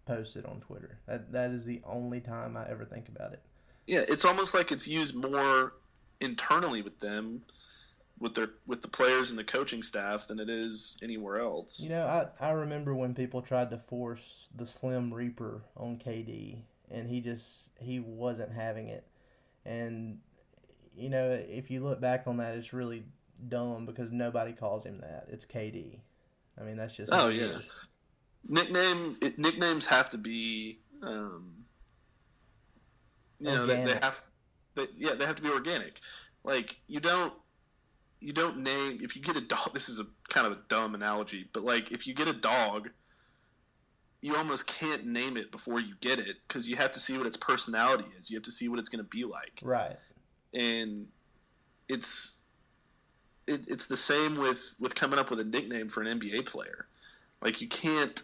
posts it on Twitter. That that is the only time I ever think about it. Yeah, it's almost like it's used more internally with them, with their with the players and the coaching staff than it is anywhere else. You know, I I remember when people tried to force the Slim Reaper on KD, and he just he wasn't having it, and you know if you look back on that, it's really dumb because nobody calls him that. It's KD. I mean, that's just oh yeah. Nickname it, nicknames have to be, um, you organic. know, they, they have, they, yeah, they have to be organic. Like you don't, you don't name if you get a dog. This is a kind of a dumb analogy, but like if you get a dog, you almost can't name it before you get it because you have to see what its personality is. You have to see what it's going to be like. Right. And it's it, it's the same with with coming up with a nickname for an NBA player. Like you can't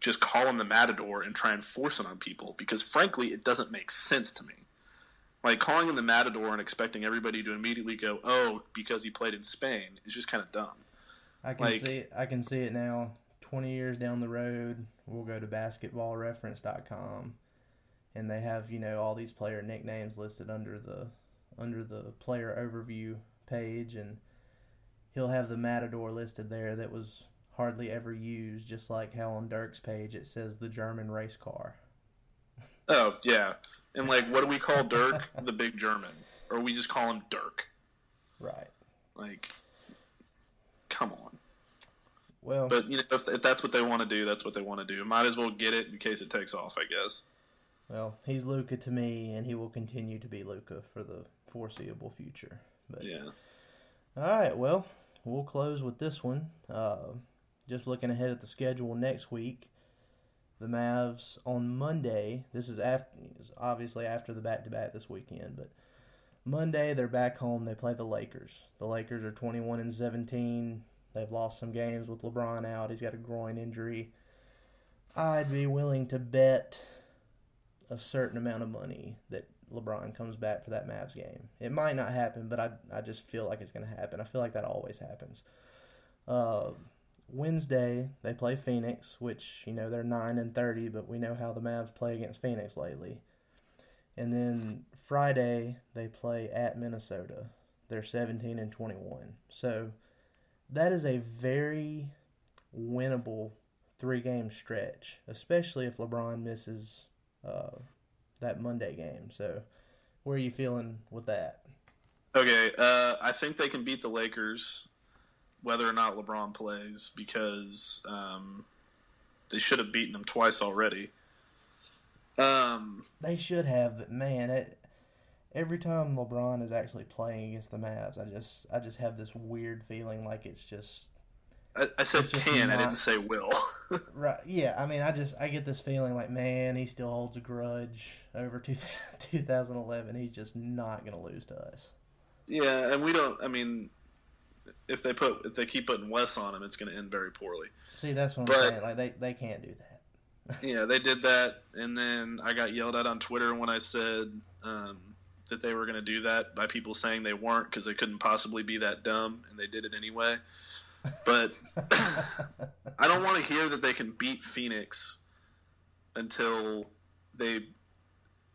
just call him the Matador and try and force it on people because frankly, it doesn't make sense to me. Like calling him the Matador and expecting everybody to immediately go, "Oh, because he played in Spain," is just kind of dumb. I can like, see I can see it now. Twenty years down the road, we'll go to basketballreference.com, and they have you know all these player nicknames listed under the under the player overview page, and he'll have the Matador listed there that was hardly ever used, just like how on Dirk's page it says the German race car. Oh yeah, and like, what do we call Dirk? the big German, or we just call him Dirk? Right. Like, come on. Well, but you know, if, if that's what they want to do, that's what they want to do. Might as well get it in case it takes off, I guess. Well, he's Luka to me, and he will continue to be Luka for the foreseeable future. But yeah. All right. Well, we'll close with this one. Uh, just looking ahead at the schedule next week, the Mavs on Monday. This is after, obviously after the back to back this weekend, but Monday they're back home. They play the Lakers. The Lakers are 21 and 17. They've lost some games with LeBron out. He's got a groin injury. I'd be willing to bet a certain amount of money that LeBron comes back for that Mavs game. It might not happen, but I, I just feel like it's going to happen. I feel like that always happens. Uh, Wednesday they play Phoenix, which you know they're nine and thirty, but we know how the Mavs play against Phoenix lately. And then Friday they play at Minnesota. They're seventeen and twenty one. So that is a very winnable three game stretch, especially if LeBron misses uh, that Monday game. So, where are you feeling with that? Okay, uh, I think they can beat the Lakers, whether or not LeBron plays, because um, they should have beaten them twice already. Um, they should have, but man, it, every time LeBron is actually playing against the Mavs, I just I just have this weird feeling like it's just I, I said just can. I didn't say will. right. Yeah, I mean, I just I get this feeling like man, he still holds a grudge over two, 2011. He's just not gonna lose to us. yeah, and we don't. I mean, if they put if they keep putting Wes on him, it's going to end very poorly. See, that's what I'm saying. Like they they can't do that. yeah, they did that, and then I got yelled at on Twitter when I said um, that they were going to do that by people saying they weren't because they couldn't possibly be that dumb, and they did it anyway. But I don't want to hear that they can beat Phoenix until they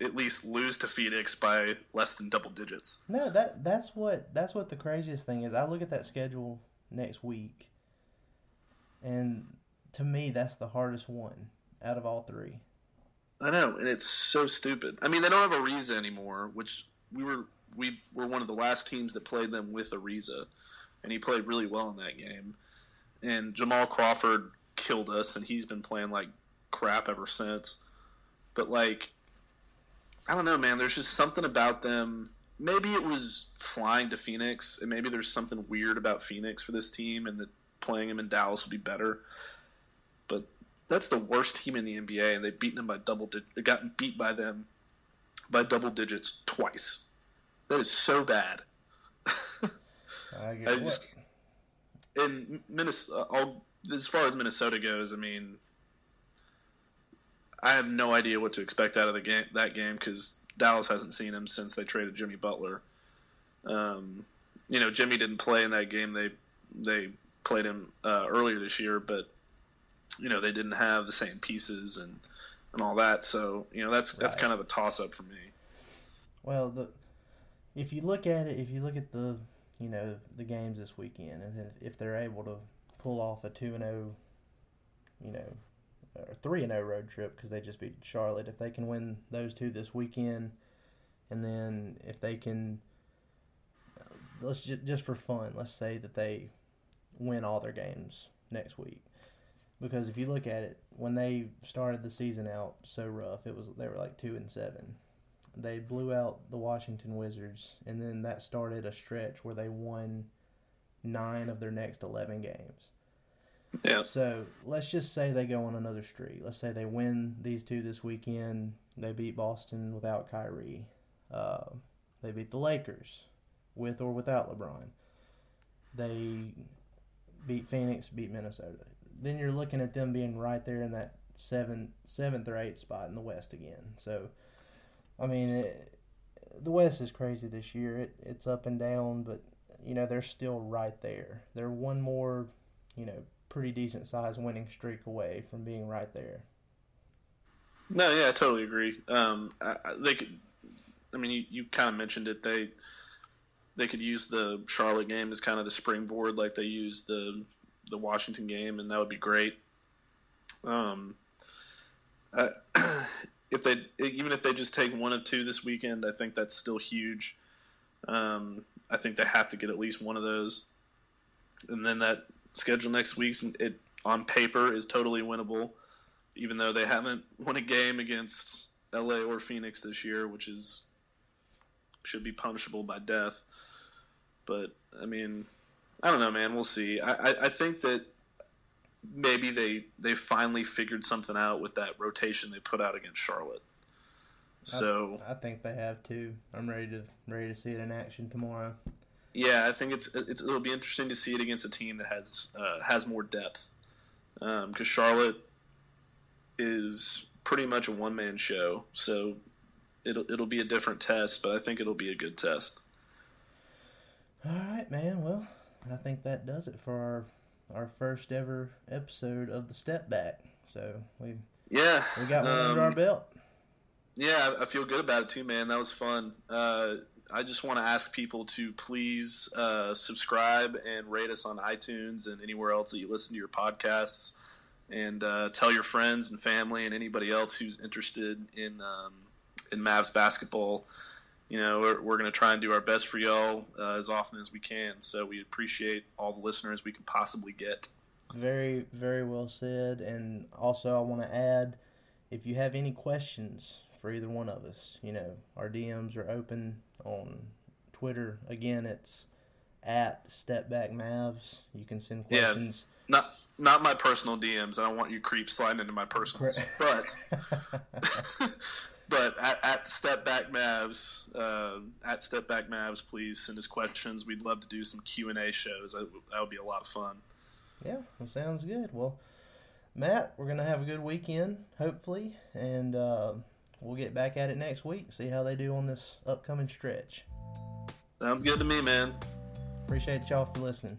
at least lose to Phoenix by less than double digits. No, that that's what that's what the craziest thing is. I look at that schedule next week, and to me, that's the hardest one out of all three. I know, and it's so stupid. I mean, they don't have a Ariza anymore, which we were we were one of the last teams that played them with Ariza, and he played really well in that game. And Jamal Crawford killed us, and he's been playing like crap ever since. But like, I don't know, man. There's just something about them. Maybe it was flying to Phoenix, and maybe there's something weird about Phoenix for this team, and that playing him in Dallas would be better. But that's the worst team in the NBA, and they've beaten them by double. Di- gotten beat by them by double digits twice. That is so bad. I get I what- just- in Minnesota, uh, all, as far as Minnesota goes, I mean, I have no idea what to expect out of the game that game because Dallas hasn't seen him since they traded Jimmy Butler. Um, you know, Jimmy didn't play in that game. They they played him uh, earlier this year, but you know they didn't have the same pieces and and all that. So you know that's that's Right. kind of a toss up for me. Well, the if you look at it, if you look at the you know the games this weekend, and if they're able to pull off a two and zero, you know, or three and zero road trip because they just beat Charlotte, if they can win those two this weekend, and then if they can, uh, let's just just for fun, let's say that they win all their games next week. Because if you look at it, when they started the season out so rough, it was they were like two and seven they blew out the Washington Wizards, and then that started a stretch where they won nine of their next 11 games. Yeah, So let's just say they go on another streak. Let's say they win these two this weekend. They beat Boston without Kyrie. Uh, they beat the Lakers with or without LeBron. They beat Phoenix, beat Minnesota. Then you're looking at them being right there in that seventh, seventh or eighth spot in the West again. So, I mean, it, the West is crazy this year. It, it's up and down, but you know they're still right there. They're one more, you know, pretty decent sized winning streak away from being right there. No, yeah, I totally agree. Um, I, they could. I mean, you, you kind of mentioned it. They they could use the Charlotte game as kind of the springboard, like they used the the Washington game, and that would be great. Um, I, if they even if they just take one of two this weekend, I think that's still huge. Um, I think they have to get at least one of those, and then that schedule next week's it on paper is totally winnable even though they haven't won a game against LA or Phoenix this year, which is should be punishable by death. But I mean, I don't know, man. We'll see. I, I, I think that maybe they they finally figured something out with that rotation they put out against Charlotte. So I think they have too. I'm ready to ready to see it in action tomorrow. Yeah, I think it's, it's it'll be interesting to see it against a team that has uh, has more depth because Charlotte is pretty much a one man show, so it'll it'll be a different test, but I think it'll be a good test. All right, man. Well, I think that does it for our our first ever episode of the Step Back. So we Yeah, we got one um, under our belt. Yeah, I I feel good about it too, man. That was fun. Uh, I just want to ask people to please uh, subscribe and rate us on iTunes and anywhere else that you listen to your podcasts, and uh, tell your friends and family and anybody else who's interested in um, in Mavs basketball. You know, we're, we're going to try and do our best for y'all uh, as often as we can. So we appreciate all the listeners we can possibly get. Very, very well said. And also, I want to add, if you have any questions for either one of us, you know, our DMs are open on Twitter. Again, it's at Stepback Mavs. You can send questions. Yeah. Not not my personal DMs. I don't want you creeps sliding into my personals. But but at, at Step Back Mavs, uh, at Step Back Mavs, please send us questions. We'd love to do some Q and A shows. That, that would be a lot of fun. Yeah, well, sounds good. Well, Matt, we're gonna have a good weekend, hopefully, and uh, we'll get back at it next week. See how they do on this upcoming stretch. Sounds good to me, man. Appreciate y'all for listening.